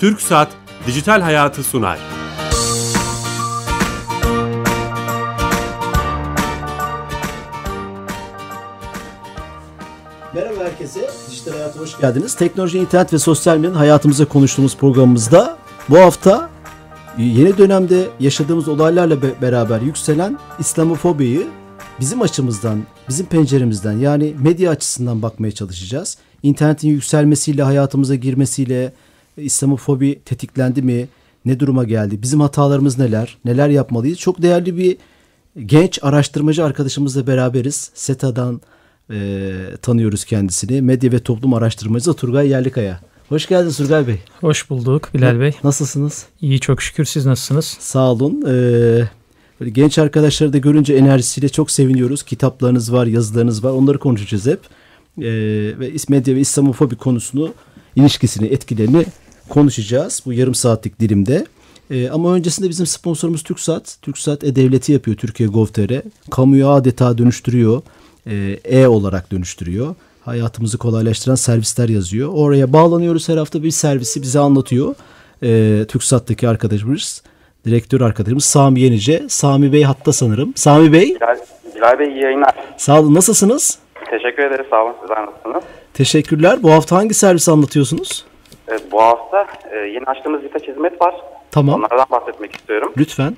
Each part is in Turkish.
Türk Saat Dijital Hayatı sunar. Merhaba herkese. Dijital Hayat'a hoş geldiniz. Teknoloji, internet ve sosyal medyanın hayatımıza konuştuğumuz programımızda bu hafta yeni dönemde yaşadığımız olaylarla be- beraber yükselen İslamofobiyi bizim açımızdan, bizim penceremizden yani medya açısından bakmaya çalışacağız. İnternetin yükselmesiyle, hayatımıza girmesiyle e, İslamofobi tetiklendi mi? Ne duruma geldi? Bizim hatalarımız neler? Neler yapmalıyız? Çok değerli bir genç araştırmacı arkadaşımızla beraberiz. SETA'dan e, tanıyoruz kendisini. Medya ve toplum araştırmacısı Turgay Yerlikaya. Hoş geldiniz Turgay Bey. Hoş bulduk Bilal Bey. Nasılsınız? İyi çok şükür siz nasılsınız? Sağ olun. Ee, böyle genç arkadaşları da görünce enerjisiyle çok seviniyoruz. Kitaplarınız var, yazılarınız var. Onları konuşacağız hep. Ee, ve medya ve İslamofobi konusunu, ilişkisini, etkilerini konuşacağız bu yarım saatlik dilimde. Ee, ama öncesinde bizim sponsorumuz TürkSat. TürkSat E-Devleti yapıyor Türkiye Gov.tr. Kamuya adeta dönüştürüyor. Ee, E olarak dönüştürüyor. Hayatımızı kolaylaştıran servisler yazıyor. Oraya bağlanıyoruz her hafta bir servisi bize anlatıyor. Ee, TürkSat'taki arkadaşımız, direktör arkadaşımız Sami Yenice. Sami Bey hatta sanırım. Sami Bey Bilal, Bilal Bey iyi yayınlar. sağ olun nasılsınız? Teşekkür ederiz sağ olun sizler nasılsınız? Teşekkürler. Bu hafta hangi servisi anlatıyorsunuz? Ee, bu hafta e, yeni açtığımız birkaç hizmet var. Tamam. Onlardan bahsetmek istiyorum. Lütfen.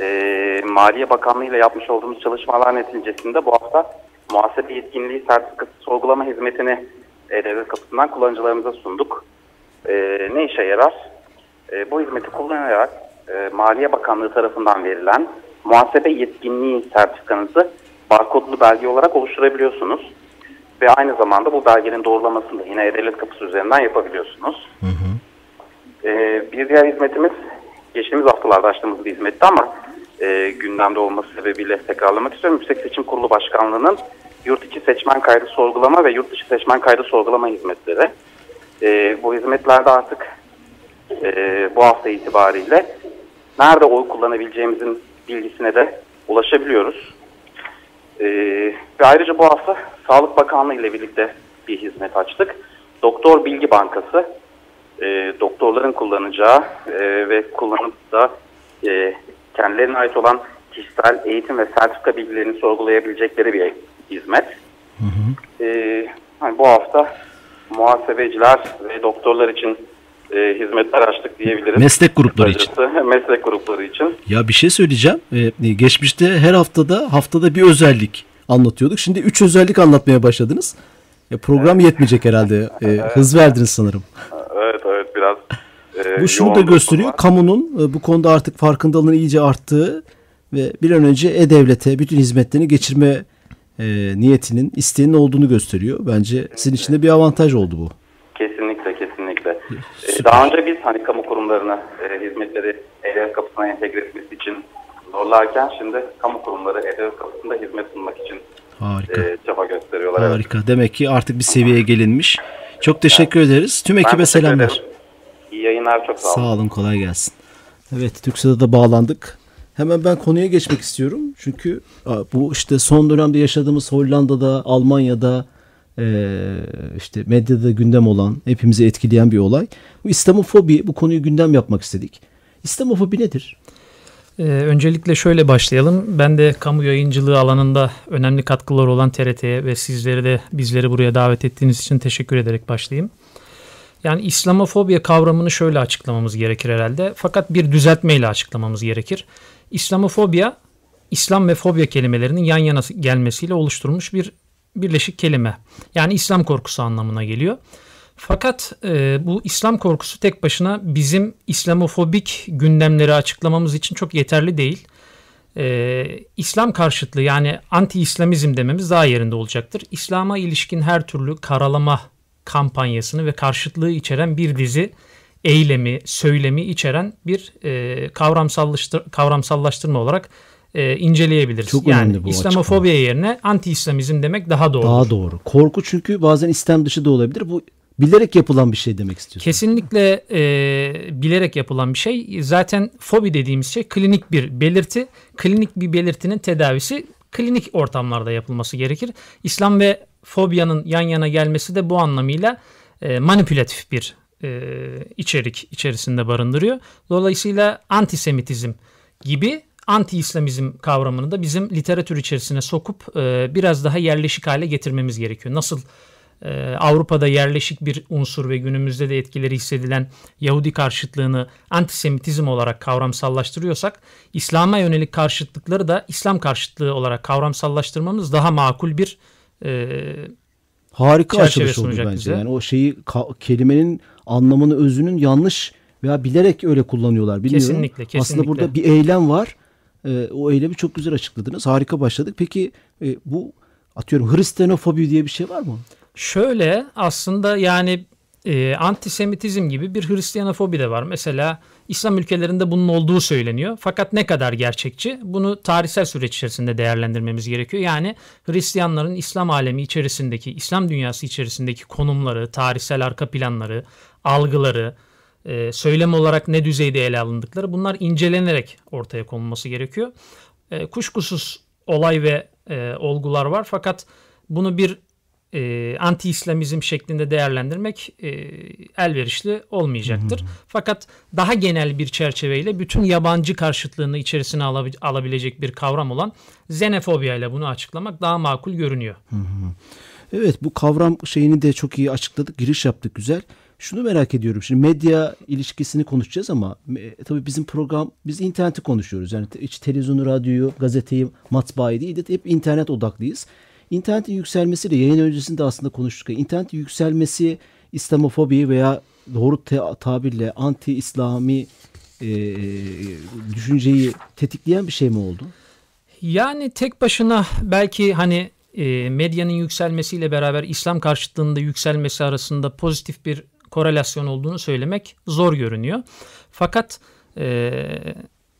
Ee, Maliye Bakanlığı ile yapmış olduğumuz çalışmalar neticesinde bu hafta muhasebe yetkinliği sertifikası sorgulama hizmetini e, devlet kapısından kullanıcılarımıza sunduk. Ee, ne işe yarar? Ee, bu hizmeti kullanarak e, Maliye Bakanlığı tarafından verilen muhasebe yetkinliği sertifikanızı barkodlu belge olarak oluşturabiliyorsunuz. Ve aynı zamanda bu belgenin doğrulamasını da yine devlet kapısı üzerinden yapabiliyorsunuz. Ee, bir diğer hizmetimiz geçtiğimiz haftalarda açtığımız bir hizmetti ama e, gündemde olması sebebiyle tekrarlamak istiyorum. Yüksek Seçim Kurulu Başkanlığı'nın yurt içi seçmen kaydı sorgulama ve yurt dışı seçmen kaydı sorgulama hizmetleri. E, bu hizmetlerde artık e, bu hafta itibariyle nerede oy kullanabileceğimizin bilgisine de ulaşabiliyoruz. E, ve ayrıca bu hafta Sağlık Bakanlığı ile birlikte bir hizmet açtık. Doktor Bilgi Bankası e, doktorların kullanacağı e, ve kullanıp da e, kendilerine ait olan kişisel eğitim ve sertifika bilgilerini sorgulayabilecekleri bir hizmet. E, hani bu hafta muhasebeciler ve doktorlar için e, hizmetler açtık diyebiliriz. Meslek grupları için. Kısacası, Meslek grupları için. Ya bir şey söyleyeceğim. Ee, geçmişte her haftada haftada bir özellik anlatıyorduk. Şimdi üç özellik anlatmaya başladınız. Ya program yetmeyecek herhalde. Ee, hız verdiniz sanırım. Evet evet biraz e, Bu şunu da gösteriyor. var. Kamunun e, bu konuda artık farkındalığının iyice arttığı ve bir an önce E-Devlet'e bütün hizmetlerini geçirme e, niyetinin, isteğinin olduğunu gösteriyor. Bence sizin için de bir avantaj oldu bu. Ee, Süper. daha önce biz hani kamu kurumlarına e, hizmetleri e kapısına entegre etmesi için zorlarken şimdi kamu kurumları e kapısında hizmet sunmak için Harika. e, çaba gösteriyorlar. evet. Harika. Demek ki artık bir seviyeye gelinmiş. Çok teşekkür ederiz. Tüm ekibe selamlar. ederim. İyi yayınlar çok sağ olun. Sağ olun kolay gelsin. Evet TürkSat'a da bağlandık. Hemen ben konuya geçmek istiyorum. Çünkü bu işte son dönemde yaşadığımız Hollanda'da, Almanya'da işte medyada gündem olan, hepimizi etkileyen bir olay. Bu İslamofobi, bu konuyu gündem yapmak istedik. İslamofobi nedir? Ee, öncelikle şöyle başlayalım. Ben de kamu yayıncılığı alanında önemli katkıları olan TRT'ye ve sizleri de bizleri buraya davet ettiğiniz için teşekkür ederek başlayayım. Yani İslamofobiya kavramını şöyle açıklamamız gerekir herhalde. Fakat bir düzeltmeyle açıklamamız gerekir. İslamofobiya, İslam ve fobya kelimelerinin yan yana gelmesiyle oluşturulmuş bir birleşik kelime. Yani İslam korkusu anlamına geliyor. Fakat e, bu İslam korkusu tek başına bizim İslamofobik gündemleri açıklamamız için çok yeterli değil. E, İslam karşıtlığı yani anti-İslamizm dememiz daha yerinde olacaktır. İslam'a ilişkin her türlü karalama kampanyasını ve karşıtlığı içeren bir dizi eylemi, söylemi içeren bir e, kavramsallaştır, kavramsallaştırma olarak e, inceleyebiliriz. Çok yani önemli bu İslamofobiya yerine anti-İslamizm demek daha doğru. Daha doğru. Korku çünkü bazen İslam dışı da olabilir. Bu bilerek yapılan bir şey demek istiyorsun. Kesinlikle e, bilerek yapılan bir şey. Zaten fobi dediğimiz şey klinik bir belirti. Klinik bir belirtinin tedavisi klinik ortamlarda yapılması gerekir. İslam ve fobyanın yan yana gelmesi de bu anlamıyla e, manipülatif bir e, içerik içerisinde barındırıyor. Dolayısıyla antisemitizm gibi anti-İslamizm kavramını da bizim literatür içerisine sokup e, biraz daha yerleşik hale getirmemiz gerekiyor. Nasıl e, Avrupa'da yerleşik bir unsur ve günümüzde de etkileri hissedilen Yahudi karşıtlığını antisemitizm olarak kavramsallaştırıyorsak İslam'a yönelik karşıtlıkları da İslam karşıtlığı olarak kavramsallaştırmamız daha makul bir e, Harika açılış oldu bence. bize. Yani o şeyi kelimenin anlamını özünün yanlış veya bilerek öyle kullanıyorlar. Bilmiyorum. Kesinlikle, kesinlikle. Aslında burada bir eylem var. Ee, o eylemi çok güzel açıkladınız. Harika başladık. Peki e, bu atıyorum Hristiyanofobi diye bir şey var mı? Şöyle aslında yani e, antisemitizm gibi bir Hristiyanofobi de var. Mesela İslam ülkelerinde bunun olduğu söyleniyor. Fakat ne kadar gerçekçi? Bunu tarihsel süreç içerisinde değerlendirmemiz gerekiyor. Yani Hristiyanların İslam alemi içerisindeki, İslam dünyası içerisindeki konumları, tarihsel arka planları, algıları, e, söylem olarak ne düzeyde ele alındıkları bunlar incelenerek ortaya konulması gerekiyor. E, kuşkusuz olay ve e, olgular var fakat bunu bir e, anti-İslamizm şeklinde değerlendirmek e, elverişli olmayacaktır. Fakat daha genel bir çerçeveyle bütün yabancı karşıtlığını içerisine alabi- alabilecek bir kavram olan xenofobiya ile bunu açıklamak daha makul görünüyor. Evet bu kavram şeyini de çok iyi açıkladık. Giriş yaptık güzel. Şunu merak ediyorum. Şimdi medya ilişkisini konuşacağız ama e, tabii bizim program biz interneti konuşuyoruz. Yani hiç televizyonu, radyoyu, gazeteyi, matbaayı değil de hep internet odaklıyız. İnternetin yükselmesiyle yayın öncesinde aslında konuştuk. İnternetin yükselmesi İslamofobi veya doğru tabirle anti-İslami e, düşünceyi tetikleyen bir şey mi oldu? Yani tek başına belki hani e, medyanın yükselmesiyle beraber İslam karşıtlığında yükselmesi arasında pozitif bir korelasyon olduğunu söylemek zor görünüyor. Fakat e,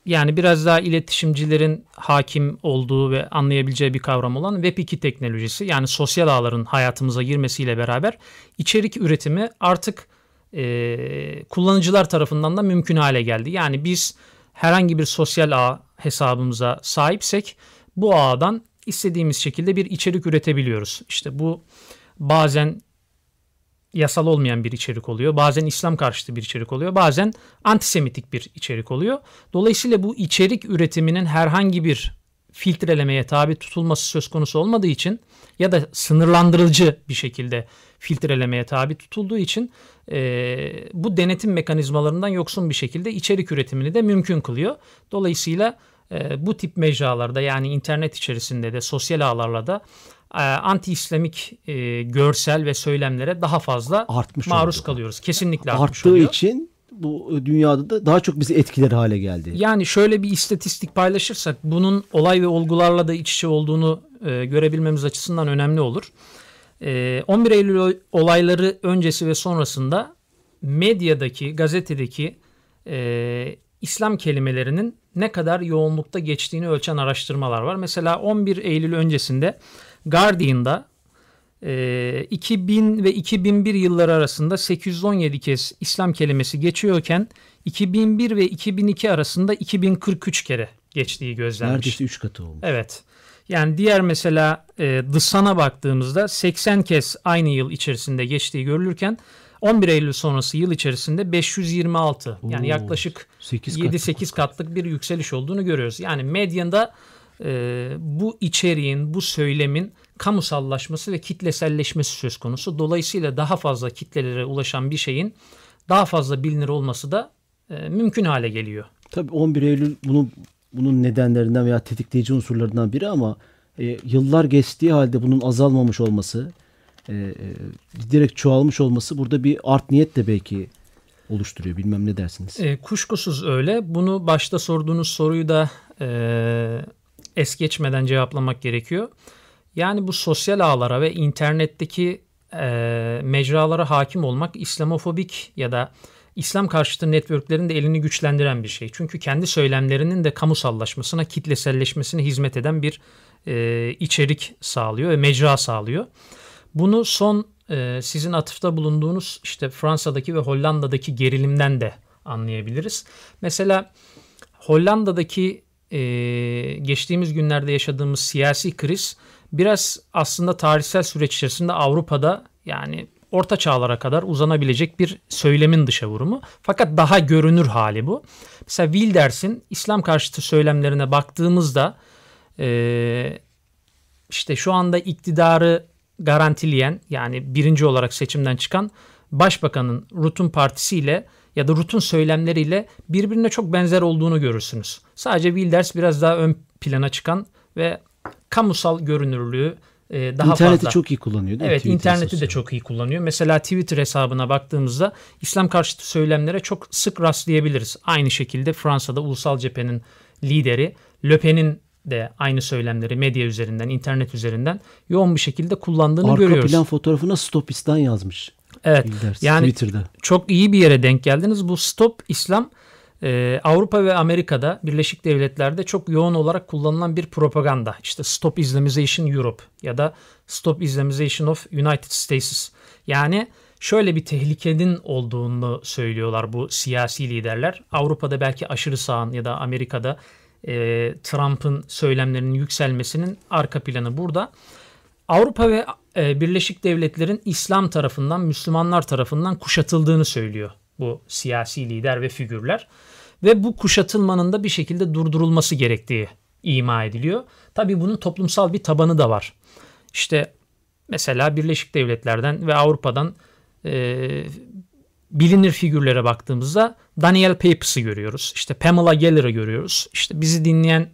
yani biraz daha iletişimcilerin hakim olduğu ve anlayabileceği bir kavram olan Web2 teknolojisi yani sosyal ağların hayatımıza girmesiyle beraber içerik üretimi artık e, kullanıcılar tarafından da mümkün hale geldi. Yani biz herhangi bir sosyal ağ hesabımıza sahipsek bu ağdan istediğimiz şekilde bir içerik üretebiliyoruz. İşte bu bazen yasal olmayan bir içerik oluyor. Bazen İslam karşıtı bir içerik oluyor. Bazen antisemitik bir içerik oluyor. Dolayısıyla bu içerik üretiminin herhangi bir filtrelemeye tabi tutulması söz konusu olmadığı için ya da sınırlandırıcı bir şekilde filtrelemeye tabi tutulduğu için e, bu denetim mekanizmalarından yoksun bir şekilde içerik üretimini de mümkün kılıyor. Dolayısıyla e, bu tip mecralarda yani internet içerisinde de sosyal ağlarla da anti-İslamik e, görsel ve söylemlere daha fazla Artmış maruz oldu. kalıyoruz. Kesinlikle artmış Arttığı oluyor. için bu dünyada da daha çok bizi etkiler hale geldi. Yani şöyle bir istatistik paylaşırsak bunun olay ve olgularla da iç içe olduğunu e, görebilmemiz açısından önemli olur. E, 11 Eylül olayları öncesi ve sonrasında medyadaki, gazetedeki e, İslam kelimelerinin ne kadar yoğunlukta geçtiğini ölçen araştırmalar var. Mesela 11 Eylül öncesinde Guardian'da e, 2000 ve 2001 yılları arasında 817 kez İslam kelimesi geçiyorken 2001 ve 2002 arasında 2043 kere geçtiği gözlenmiş. Neredeyse 3 katı olmuş. Evet. Yani diğer mesela e, The Sun'a baktığımızda 80 kez aynı yıl içerisinde geçtiği görülürken 11 Eylül sonrası yıl içerisinde 526 yani Oo, yaklaşık 8 7-8 katlık bir yükseliş olduğunu görüyoruz. Yani medyada e, bu içeriğin, bu söylemin kamusallaşması ve kitleselleşmesi söz konusu. Dolayısıyla daha fazla kitlelere ulaşan bir şeyin daha fazla bilinir olması da e, mümkün hale geliyor. Tabii 11 Eylül bunun bunun nedenlerinden veya tetikleyici unsurlarından biri ama e, yıllar geçtiği halde bunun azalmamış olması, e, e, giderek çoğalmış olması burada bir art niyet de belki oluşturuyor. Bilmem ne dersiniz. E, kuşkusuz öyle. Bunu başta sorduğunuz soruyu da e, es geçmeden cevaplamak gerekiyor. Yani bu sosyal ağlara ve internetteki e, mecralara hakim olmak İslamofobik ya da İslam karşıtı networklerin de elini güçlendiren bir şey. Çünkü kendi söylemlerinin de kamusallaşmasına, kitleselleşmesine hizmet eden bir e, içerik sağlıyor ve mecra sağlıyor. Bunu son e, sizin atıfta bulunduğunuz işte Fransa'daki ve Hollanda'daki gerilimden de anlayabiliriz. Mesela Hollanda'daki e, geçtiğimiz günlerde yaşadığımız siyasi kriz biraz aslında tarihsel süreç içerisinde Avrupa'da yani orta çağlara kadar uzanabilecek bir söylemin dışa vurumu. Fakat daha görünür hali bu. Mesela Wilders'in İslam karşıtı söylemlerine baktığımızda e, işte şu anda iktidarı garantileyen yani birinci olarak seçimden çıkan başbakanın Rut'un partisiyle ya da Rut'un söylemleriyle birbirine çok benzer olduğunu görürsünüz. Sadece Wilders biraz daha ön plana çıkan ve kamusal görünürlüğü e, daha İnterneti fazla. çok iyi kullanıyor değil mi? Evet Twitter interneti de sosyal. çok iyi kullanıyor. Mesela Twitter hesabına baktığımızda İslam karşıtı söylemlere çok sık rastlayabiliriz. Aynı şekilde Fransa'da Ulusal Cephe'nin lideri Le Pen'in de aynı söylemleri medya üzerinden, internet üzerinden yoğun bir şekilde kullandığını Arka görüyoruz. plan fotoğrafına Stopistan yazmış. Evet. Wilders, Yani Twitter'da. çok iyi bir yere denk geldiniz. Bu Stop İslam e, Avrupa ve Amerika'da Birleşik Devletler'de çok yoğun olarak kullanılan bir propaganda. İşte Stop Islamization Europe ya da Stop Islamization of United States. Yani şöyle bir tehlikenin olduğunu söylüyorlar bu siyasi liderler. Avrupa'da belki aşırı sağın ya da Amerika'da e, Trump'ın söylemlerinin yükselmesinin arka planı burada. Avrupa ve e, Birleşik Devletler'in İslam tarafından, Müslümanlar tarafından kuşatıldığını söylüyor bu siyasi lider ve figürler. Ve bu kuşatılmanın da bir şekilde durdurulması gerektiği ima ediliyor. Tabii bunun toplumsal bir tabanı da var. İşte mesela Birleşik Devletler'den ve Avrupa'dan e, bilinir figürlere baktığımızda Daniel Papes'ı görüyoruz. İşte Pamela Geller'ı görüyoruz. İşte bizi dinleyen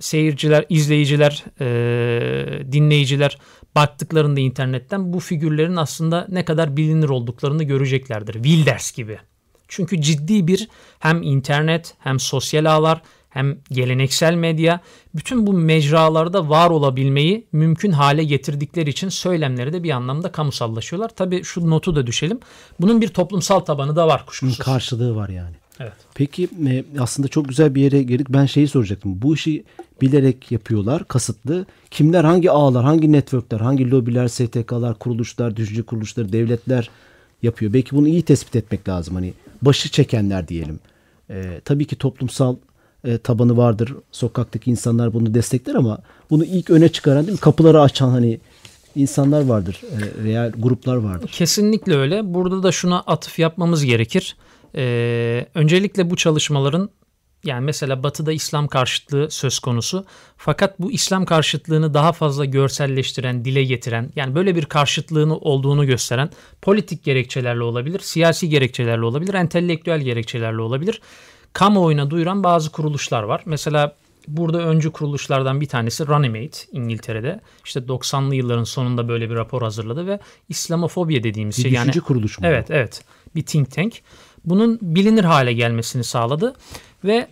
seyirciler, izleyiciler, e, dinleyiciler baktıklarında internetten bu figürlerin aslında ne kadar bilinir olduklarını göreceklerdir. Wilders gibi. Çünkü ciddi bir hem internet hem sosyal ağlar hem geleneksel medya bütün bu mecralarda var olabilmeyi mümkün hale getirdikleri için söylemleri de bir anlamda kamusallaşıyorlar. Tabii şu notu da düşelim. Bunun bir toplumsal tabanı da var Bunun kuşkusuz. karşılığı var yani. Evet. Peki e, aslında çok güzel bir yere geldik. Ben şeyi soracaktım. Bu işi bilerek yapıyorlar, kasıtlı. Kimler, hangi ağlar, hangi networkler, hangi lobiler, STK'lar, kuruluşlar, düşünce kuruluşları, devletler yapıyor? Belki bunu iyi tespit etmek lazım. Hani başı çekenler diyelim. E, tabii ki toplumsal e, tabanı vardır. Sokaktaki insanlar bunu destekler ama bunu ilk öne çıkaran değil mi? Kapıları açan hani insanlar vardır. E, real gruplar vardır. Kesinlikle öyle. Burada da şuna atıf yapmamız gerekir. Ee, öncelikle bu çalışmaların yani mesela Batı'da İslam karşıtlığı söz konusu. Fakat bu İslam karşıtlığını daha fazla görselleştiren, dile getiren, yani böyle bir karşıtlığını olduğunu gösteren politik gerekçelerle olabilir, siyasi gerekçelerle olabilir, entelektüel gerekçelerle olabilir. Kamuoyuna duyuran bazı kuruluşlar var. Mesela burada öncü kuruluşlardan bir tanesi Runnymede İngiltere'de. İşte 90'lı yılların sonunda böyle bir rapor hazırladı ve İslamofobya dediğimiz Bir şey yani kuruluşu mu? Evet evet bir think tank. Bunun bilinir hale gelmesini sağladı ve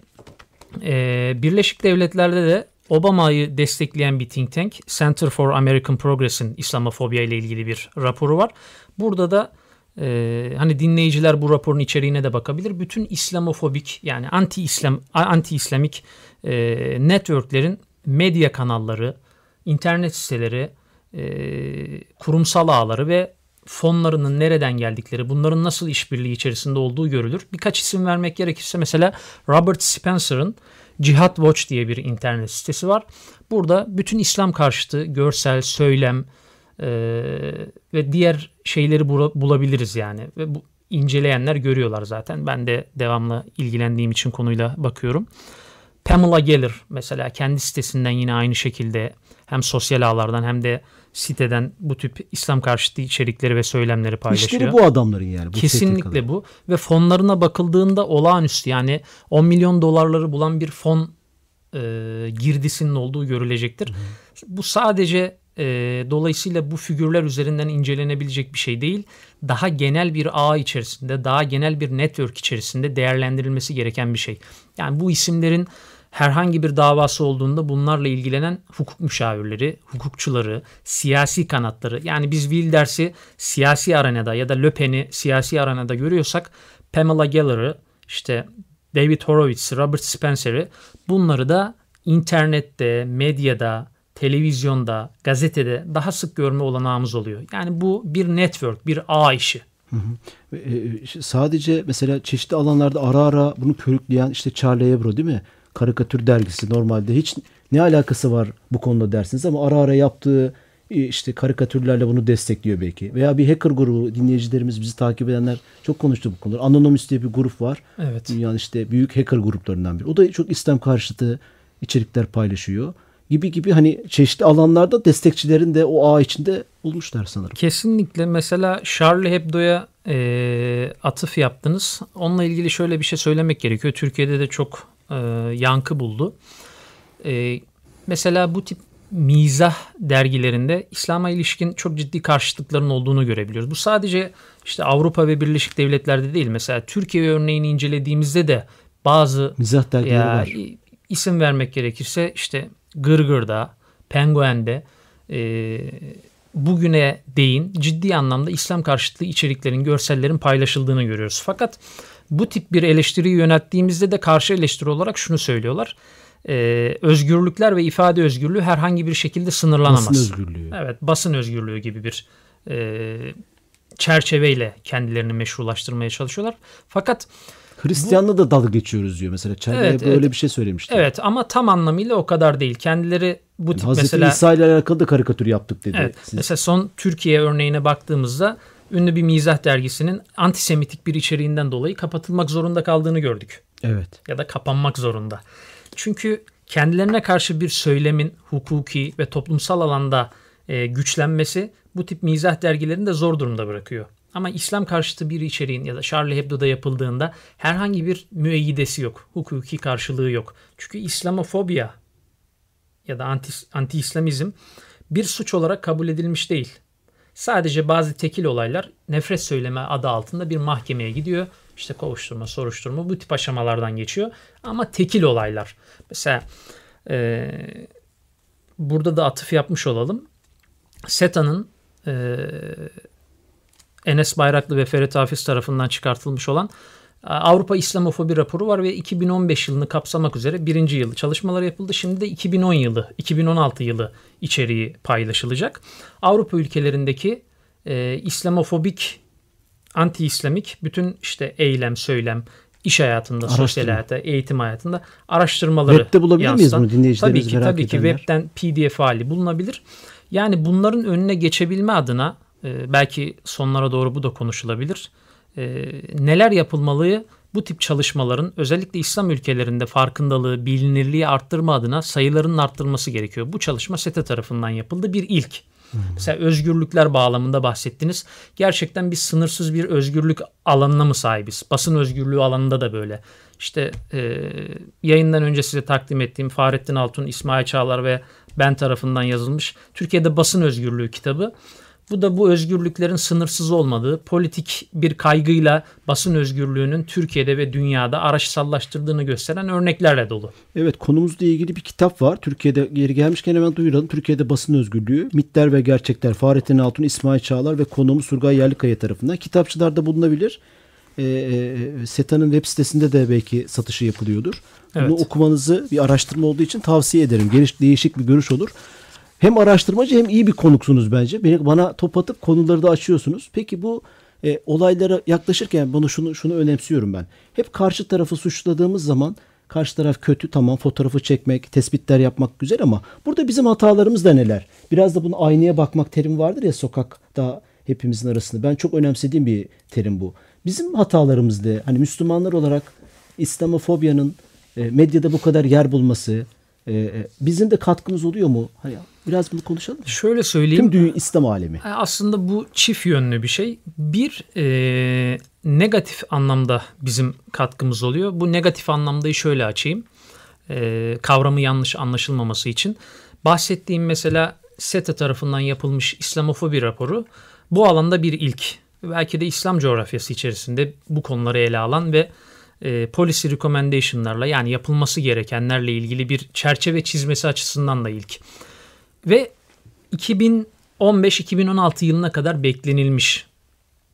e, Birleşik Devletler'de de Obama'yı destekleyen bir think tank Center for American Progress'in İslamofobya ile ilgili bir raporu var. Burada da e, hani dinleyiciler bu raporun içeriğine de bakabilir. Bütün İslamofobik yani anti İslam anti İslamik e, networklerin medya kanalları, internet siteleri, e, kurumsal ağları ve fonlarının nereden geldikleri, bunların nasıl işbirliği içerisinde olduğu görülür. Birkaç isim vermek gerekirse mesela Robert Spencer'ın Jihad Watch diye bir internet sitesi var. Burada bütün İslam karşıtı görsel, söylem e, ve diğer şeyleri bula- bulabiliriz yani. Ve bu inceleyenler görüyorlar zaten. Ben de devamlı ilgilendiğim için konuyla bakıyorum. Pamela Geller mesela kendi sitesinden yine aynı şekilde hem sosyal ağlardan hem de siteden bu tip İslam karşıtı içerikleri ve söylemleri paylaşıyor. İşleri bu adamların yani. Bu Kesinlikle bu ve fonlarına bakıldığında olağanüstü yani 10 milyon dolarları bulan bir fon e, girdisinin olduğu görülecektir. Bu sadece e, dolayısıyla bu figürler üzerinden incelenebilecek bir şey değil. Daha genel bir ağ içerisinde, daha genel bir network içerisinde değerlendirilmesi gereken bir şey. Yani bu isimlerin herhangi bir davası olduğunda bunlarla ilgilenen hukuk müşavirleri, hukukçuları, siyasi kanatları yani biz Wilders'i siyasi arenada ya da Le Pen'i siyasi arenada görüyorsak Pamela Geller'ı işte David Horowitz'i, Robert Spencer'i bunları da internette, medyada, televizyonda, gazetede daha sık görme olanağımız oluyor. Yani bu bir network, bir ağ işi. Ve, e, sadece mesela çeşitli alanlarda ara ara bunu körükleyen işte Charlie Hebdo değil mi? Karikatür dergisi normalde hiç ne alakası var bu konuda dersiniz ama ara ara yaptığı e, işte karikatürlerle bunu destekliyor belki. Veya bir hacker grubu dinleyicilerimiz bizi takip edenler çok konuştu bu konuları. Anonymous diye bir grup var. Evet. Dünyanın işte büyük hacker gruplarından biri. O da çok İslam karşıtı içerikler paylaşıyor. Gibi gibi hani çeşitli alanlarda destekçilerin de o ağ içinde olmuşlar sanırım. Kesinlikle mesela Charlie Hebdo'ya e, atıf yaptınız. Onunla ilgili şöyle bir şey söylemek gerekiyor. Türkiye'de de çok e, yankı buldu. E, mesela bu tip mizah dergilerinde İslam'a ilişkin çok ciddi karşıtlıkların olduğunu görebiliyoruz. Bu sadece işte Avrupa ve Birleşik Devletler'de değil. Mesela Türkiye örneğini incelediğimizde de bazı Mizah dergileri ya, var. isim vermek gerekirse işte Gırgır'da, Penguen'de e, bugüne değin ciddi anlamda İslam karşıtlığı içeriklerin, görsellerin paylaşıldığını görüyoruz. Fakat bu tip bir eleştiriyi yönelttiğimizde de karşı eleştiri olarak şunu söylüyorlar. E, özgürlükler ve ifade özgürlüğü herhangi bir şekilde sınırlanamaz. Basın özgürlüğü. Evet, basın özgürlüğü gibi bir e, çerçeveyle kendilerini meşrulaştırmaya çalışıyorlar. Fakat Hristiyanla da dalga geçiyoruz diyor mesela. Çerbe Evet, böyle evet. bir şey söylemişti. evet ama tam anlamıyla o kadar değil. Kendileri bu tip Hazreti mesela İsa ile alakalı da karikatür yaptık dedi. evet, Siz. mesela son Türkiye örneğine baktığımızda ünlü bir mizah dergisinin antisemitik bir içeriğinden dolayı kapatılmak zorunda kaldığını gördük. Evet. ya da kapanmak zorunda. Çünkü kendilerine karşı bir söylemin hukuki ve toplumsal alanda e, güçlenmesi bu tip mizah dergilerini de zor durumda bırakıyor. Ama İslam karşıtı bir içeriğin ya da Charlie Hebdo'da yapıldığında herhangi bir müeyyidesi yok. Hukuki karşılığı yok. Çünkü İslamofobya ya da anti, anti-İslamizm bir suç olarak kabul edilmiş değil. Sadece bazı tekil olaylar nefret söyleme adı altında bir mahkemeye gidiyor. İşte kovuşturma, soruşturma bu tip aşamalardan geçiyor. Ama tekil olaylar. Mesela e, burada da atıf yapmış olalım. SETA'nın e, Enes Bayraklı ve Ferit Hafiz tarafından çıkartılmış olan Avrupa İslamofobi raporu var ve 2015 yılını kapsamak üzere birinci yılı çalışmaları yapıldı. Şimdi de 2010 yılı, 2016 yılı içeriği paylaşılacak. Avrupa ülkelerindeki e, İslamofobik, anti-İslamik bütün işte eylem, söylem, iş hayatında, sosyal Araştırma. hayatta, eğitim hayatında araştırmaları Web'de bulabilir miyiz yansıtan- bunu dinleyicilerimiz Tabii ki, merak tabii ki edenler? webten PDF hali bulunabilir. Yani bunların önüne geçebilme adına e, belki sonlara doğru bu da konuşulabilir. E, neler yapılmalı? Bu tip çalışmaların özellikle İslam ülkelerinde farkındalığı, bilinirliği arttırma adına sayılarının arttırılması gerekiyor. Bu çalışma SETE tarafından yapıldı. Bir ilk. Mesela özgürlükler bağlamında bahsettiniz. Gerçekten biz sınırsız bir özgürlük alanına mı sahibiz? Basın özgürlüğü alanında da böyle. İşte e, yayından önce size takdim ettiğim Fahrettin Altun, İsmail Çağlar ve ben tarafından yazılmış Türkiye'de basın özgürlüğü kitabı. Bu da bu özgürlüklerin sınırsız olmadığı, politik bir kaygıyla basın özgürlüğünün Türkiye'de ve dünyada araçsallaştırdığını gösteren örneklerle dolu. Evet konumuzla ilgili bir kitap var. Türkiye'de yeri gelmişken hemen duyuralım. Türkiye'de basın özgürlüğü, mitler ve gerçekler. Fahrettin Altun, İsmail Çağlar ve konuğumuz Surgay Yerlikaya tarafından. Kitapçılarda bulunabilir. Ee, e, SETA'nın web sitesinde de belki satışı yapılıyordur. Bunu Evet. okumanızı bir araştırma olduğu için tavsiye ederim. Geniş, değişik bir görüş olur. Hem araştırmacı hem iyi bir konuksunuz bence. Beni, bana top atıp konuları da açıyorsunuz. Peki bu e, olaylara yaklaşırken bunu şunu şunu önemsiyorum ben. Hep karşı tarafı suçladığımız zaman karşı taraf kötü tamam fotoğrafı çekmek, tespitler yapmak güzel ama burada bizim hatalarımız da neler? Biraz da bunu aynaya bakmak terim vardır ya sokakta hepimizin arasında. Ben çok önemsediğim bir terim bu. Bizim hatalarımız ne? Hani Müslümanlar olarak İslamofobyanın e, medyada bu kadar yer bulması e, e, bizim de katkımız oluyor mu? Hani biraz bunu konuşalım. mı? Şöyle söyleyeyim. Tüm dünya İslam alemi. E, Aslında bu çift yönlü bir şey. Bir e, negatif anlamda bizim katkımız oluyor. Bu negatif anlamdayı şöyle açayım. E, kavramı yanlış anlaşılmaması için. Bahsettiğim mesela SETA tarafından yapılmış İslamofobi raporu bu alanda bir ilk. Belki de İslam coğrafyası içerisinde bu konuları ele alan ve e, policy recommendation'larla yani yapılması gerekenlerle ilgili bir çerçeve çizmesi açısından da ilk. Ve 2015-2016 yılına kadar beklenilmiş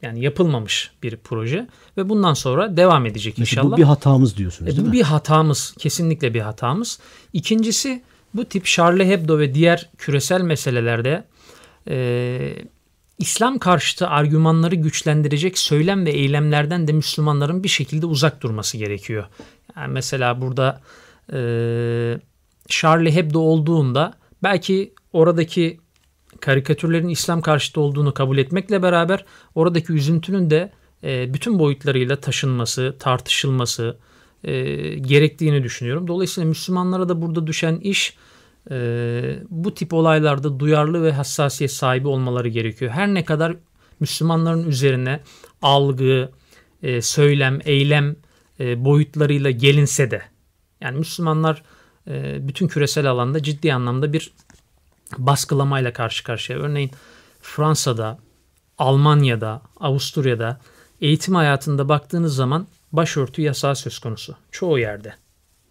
yani yapılmamış bir proje ve bundan sonra devam edecek Mesela inşallah. bu bir hatamız diyorsunuz E, değil bu mi? bir hatamız, kesinlikle bir hatamız. İkincisi bu tip Charlie Hebdo ve diğer küresel meselelerde e, İslam karşıtı argümanları güçlendirecek söylem ve eylemlerden de Müslümanların bir şekilde uzak durması gerekiyor. Yani mesela burada e, Charlie Hebdo olduğunda belki oradaki karikatürlerin İslam karşıtı olduğunu kabul etmekle beraber oradaki üzüntünün de e, bütün boyutlarıyla taşınması, tartışılması e, gerektiğini düşünüyorum. Dolayısıyla Müslümanlara da burada düşen iş e, bu tip olaylarda duyarlı ve hassasiyet sahibi olmaları gerekiyor. Her ne kadar Müslümanların üzerine algı, e, söylem, eylem boyutlarıyla gelinse de yani Müslümanlar e, bütün küresel alanda ciddi anlamda bir baskılamayla karşı karşıya. Örneğin Fransa'da, Almanya'da, Avusturya'da eğitim hayatında baktığınız zaman başörtü yasağı söz konusu. Çoğu yerde.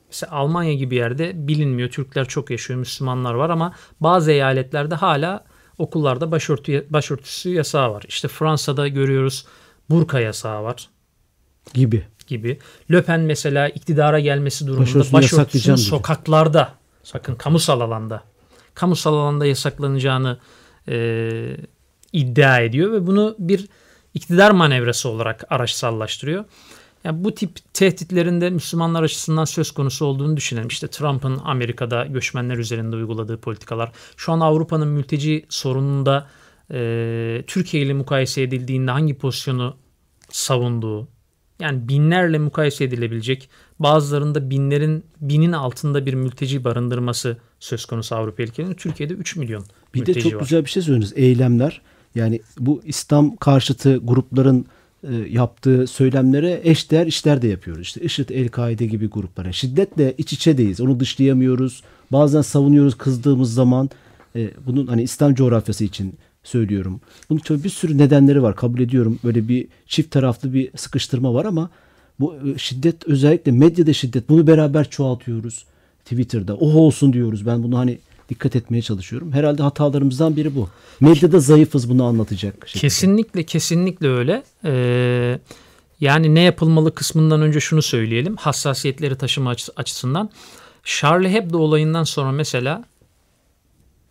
Mesela Almanya gibi yerde bilinmiyor. Türkler çok yaşıyor, Müslümanlar var ama bazı eyaletlerde hala okullarda başörtü, başörtüsü yasağı var. İşte Fransa'da görüyoruz burka yasağı var gibi. Gibi. Löpen mesela iktidara gelmesi durumunda Başörtüsünü başörtüsünü yasaklayacağım dedi. sokaklarda, sakın kamusal alanda, kamusal alanda yasaklanacağını e, iddia ediyor ve bunu bir iktidar manevrası olarak araçsallaştırıyor. Yani bu tip tehditlerin de Müslümanlar açısından söz konusu olduğunu düşünelim. İşte Trump'ın Amerika'da göçmenler üzerinde uyguladığı politikalar. Şu an Avrupa'nın mülteci sorununda e, Türkiye ile mukayese edildiğinde hangi pozisyonu savunduğu. Yani binlerle mukayese edilebilecek bazılarında binlerin binin altında bir mülteci barındırması söz konusu Avrupa ülkelerinin. Türkiye'de 3 milyon Bir mülteci de çok var. güzel bir şey söylediniz. Eylemler. Yani bu İslam karşıtı grupların e, yaptığı söylemlere eşdeğer işler de yapıyoruz. İşte IŞİD, El-Kaide gibi gruplara. Şiddetle iç içedeyiz. Onu dışlayamıyoruz. Bazen savunuyoruz kızdığımız zaman. E, bunun hani İslam coğrafyası için söylüyorum. Bunun tabii bir sürü nedenleri var. Kabul ediyorum. Böyle bir çift taraflı bir sıkıştırma var ama bu e, şiddet özellikle medyada şiddet bunu beraber çoğaltıyoruz. Twitter'da o olsun diyoruz. Ben bunu hani dikkat etmeye çalışıyorum. Herhalde hatalarımızdan biri bu. Medyada zayıfız bunu anlatacak. şekilde. Kesinlikle kesinlikle öyle. Ee, yani ne yapılmalı kısmından önce şunu söyleyelim. Hassasiyetleri taşıma açı- açısından. Charlie Hebdo olayından sonra mesela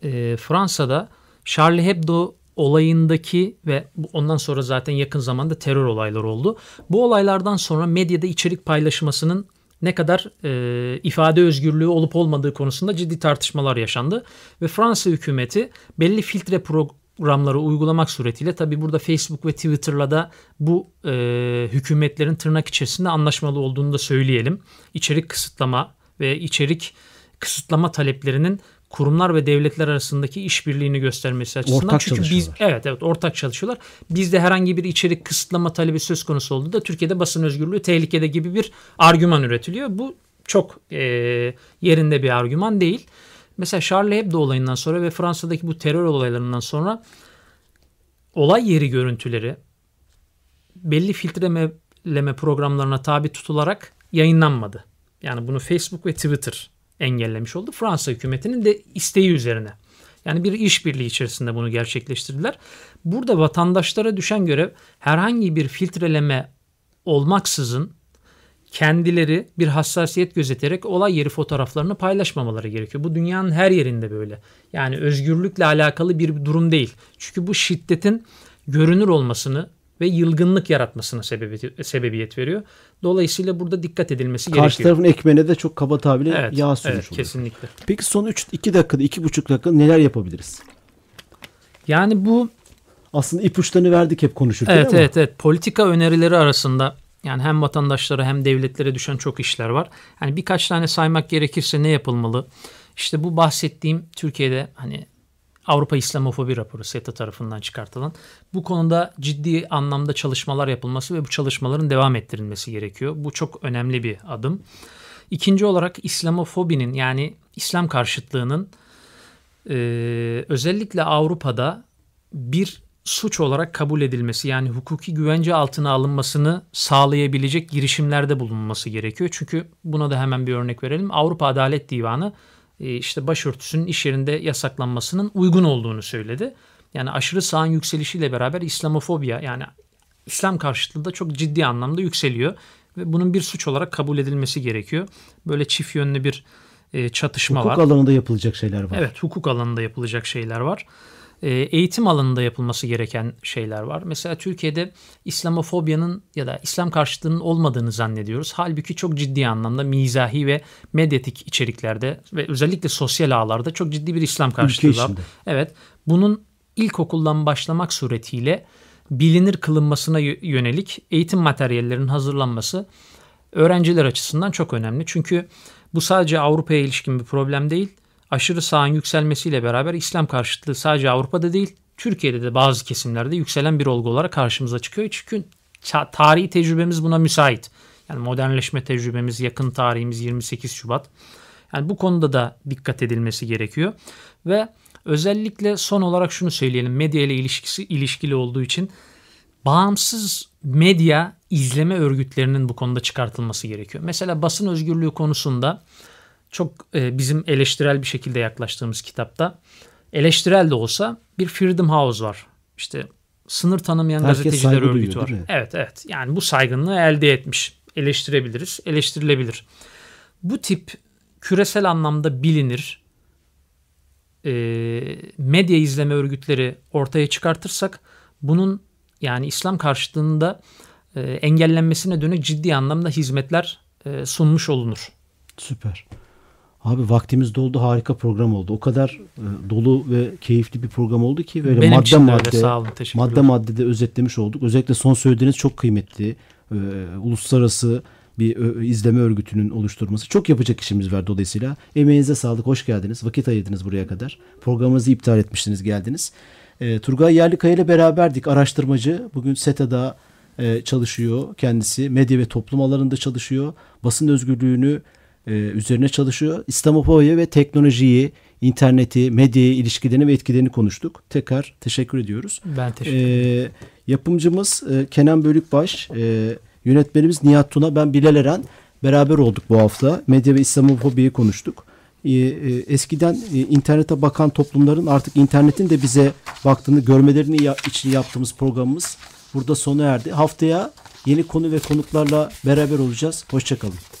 e, Fransa'da Charlie Hebdo olayındaki ve ondan sonra zaten yakın zamanda terör olayları oldu. Bu olaylardan sonra medyada içerik paylaşmasının ne kadar e, ifade özgürlüğü olup olmadığı konusunda ciddi tartışmalar yaşandı. Ve Fransa hükümeti belli filtre programları uygulamak suretiyle tabi burada Facebook ve Twitter'la da bu e, hükümetlerin tırnak içerisinde anlaşmalı olduğunu da söyleyelim. İçerik kısıtlama ve içerik kısıtlama taleplerinin kurumlar ve devletler arasındaki işbirliğini göstermesi açısından. Ortak Çünkü biz evet evet ortak çalışıyorlar. Bizde herhangi bir içerik kısıtlama talebi söz konusu olduğunda Türkiye'de basın özgürlüğü tehlikede gibi bir argüman üretiliyor. Bu çok e, yerinde bir argüman değil. Mesela Charlie Hebdo olayından sonra ve Fransa'daki bu terör olaylarından sonra olay yeri görüntüleri belli filtreleme programlarına tabi tutularak yayınlanmadı. Yani bunu Facebook ve Twitter engellemiş oldu. Fransa hükümetinin de isteği üzerine. Yani bir işbirliği içerisinde bunu gerçekleştirdiler. Burada vatandaşlara düşen görev herhangi bir filtreleme olmaksızın kendileri bir hassasiyet gözeterek olay yeri fotoğraflarını paylaşmamaları gerekiyor. Bu dünyanın her yerinde böyle. Yani özgürlükle alakalı bir durum değil. Çünkü bu şiddetin görünür olmasını ve yılgınlık yaratmasına sebebiyet, sebebiyet veriyor. Dolayısıyla burada dikkat edilmesi Karşı gerekiyor. tarafın ekmeğine de çok kaba tabirle Evet, yağ sürmüş evet oluyor. kesinlikle. Peki son 3 2 dakikada 2,5 dakika neler yapabiliriz? Yani bu Aslında ipuçlarını verdik hep konuşurken Evet ama evet evet politika önerileri arasında yani hem vatandaşlara hem devletlere düşen çok işler var. Yani birkaç tane saymak gerekirse ne yapılmalı? İşte bu bahsettiğim Türkiye'de hani Avrupa İslamofobi raporu SETA tarafından çıkartılan bu konuda ciddi anlamda çalışmalar yapılması ve bu çalışmaların devam ettirilmesi gerekiyor. Bu çok önemli bir adım. İkinci olarak İslamofobinin yani İslam karşıtlığının e, özellikle Avrupa'da bir suç olarak kabul edilmesi yani hukuki güvence altına alınmasını sağlayabilecek girişimlerde bulunması gerekiyor. Çünkü buna da hemen bir örnek verelim. Avrupa Adalet Divanı işte başörtüsünün iş yerinde yasaklanmasının uygun olduğunu söyledi. Yani aşırı sağın yükselişiyle beraber İslamofobya yani İslam karşıtlığı da çok ciddi anlamda yükseliyor ve bunun bir suç olarak kabul edilmesi gerekiyor. Böyle çift yönlü bir e, çatışma hukuk var. alanında yapılacak şeyler var. Evet hukuk alanında yapılacak şeyler var. Ee, Eğitim alanında yapılması gereken şeyler var. Mesela Türkiye'de İslamofobyanın ya da İslam karşıtlığının olmadığını zannediyoruz. Halbuki çok ciddi anlamda mizahi ve medyatik içeriklerde ve özellikle sosyal ağlarda çok ciddi bir İslam karşıtlığı var. Evet bunun ilkokuldan başlamak suretiyle bilinir kılınmasına yönelik eğitim materyallerinin hazırlanması öğrenciler açısından çok önemli. Çünkü bu sadece Avrupa'ya ilişkin bir problem değil. Aşırı sağın yükselmesiyle beraber İslam karşıtlığı sadece Avrupa'da değil, Türkiye'de de bazı kesimlerde yükselen bir olgu olarak karşımıza çıkıyor. Çünkü tarihi tecrübemiz buna müsait. Yani modernleşme tecrübemiz, yakın tarihimiz 28 Şubat. Yani bu konuda da dikkat edilmesi gerekiyor. Ve özellikle son olarak şunu söyleyelim. Medya ile ilişkisi ilişkili olduğu için bağımsız medya izleme örgütlerinin bu konuda çıkartılması gerekiyor. Mesela basın özgürlüğü konusunda çok e, bizim eleştirel bir şekilde yaklaştığımız kitapta eleştirel de olsa bir Freedom House var. İşte sınır tanımayan Herkes gazeteciler örgütü duyuyor, var. Evet evet. Yani bu saygınlığı elde etmiş. Eleştirebiliriz, eleştirilebilir. Bu tip küresel anlamda bilinir e, medya izleme örgütleri ortaya çıkartırsak bunun yani İslam karşıtlığında e, engellenmesine dönük ciddi anlamda hizmetler e, sunmuş olunur. Süper. Abi vaktimiz doldu harika program oldu. O kadar e, dolu ve keyifli bir program oldu ki böyle Benim madde madde öyle, sağ olun, madde madde de özetlemiş olduk. Özellikle son söylediğiniz çok kıymetli. E, uluslararası bir ö, izleme örgütünün oluşturması. Çok yapacak işimiz var dolayısıyla. Emeğinize sağlık, hoş geldiniz. Vakit ayırdınız buraya kadar. Programınızı iptal etmiştiniz, geldiniz. E, Turgay Yerlikaya ile beraberdik. Araştırmacı. Bugün SETA'da e, çalışıyor kendisi. Medya ve toplum alanında çalışıyor. Basın özgürlüğünü e, üzerine çalışıyor. İslamofobya ve teknolojiyi, interneti, medyayı, ilişkilerini ve etkilerini konuştuk. Tekrar teşekkür ediyoruz. Ben teşekkür ederim. E, yapımcımız e, Kenan Bölükbaş, e, yönetmenimiz Nihat Tuna, ben Bilal Eren. Beraber olduk bu hafta. Medya ve İslamofobiyi konuştuk. E, e, eskiden e, internete bakan toplumların artık internetin de bize baktığını görmelerini ya, için yaptığımız programımız burada sona erdi. Haftaya yeni konu ve konuklarla beraber olacağız. Hoşçakalın.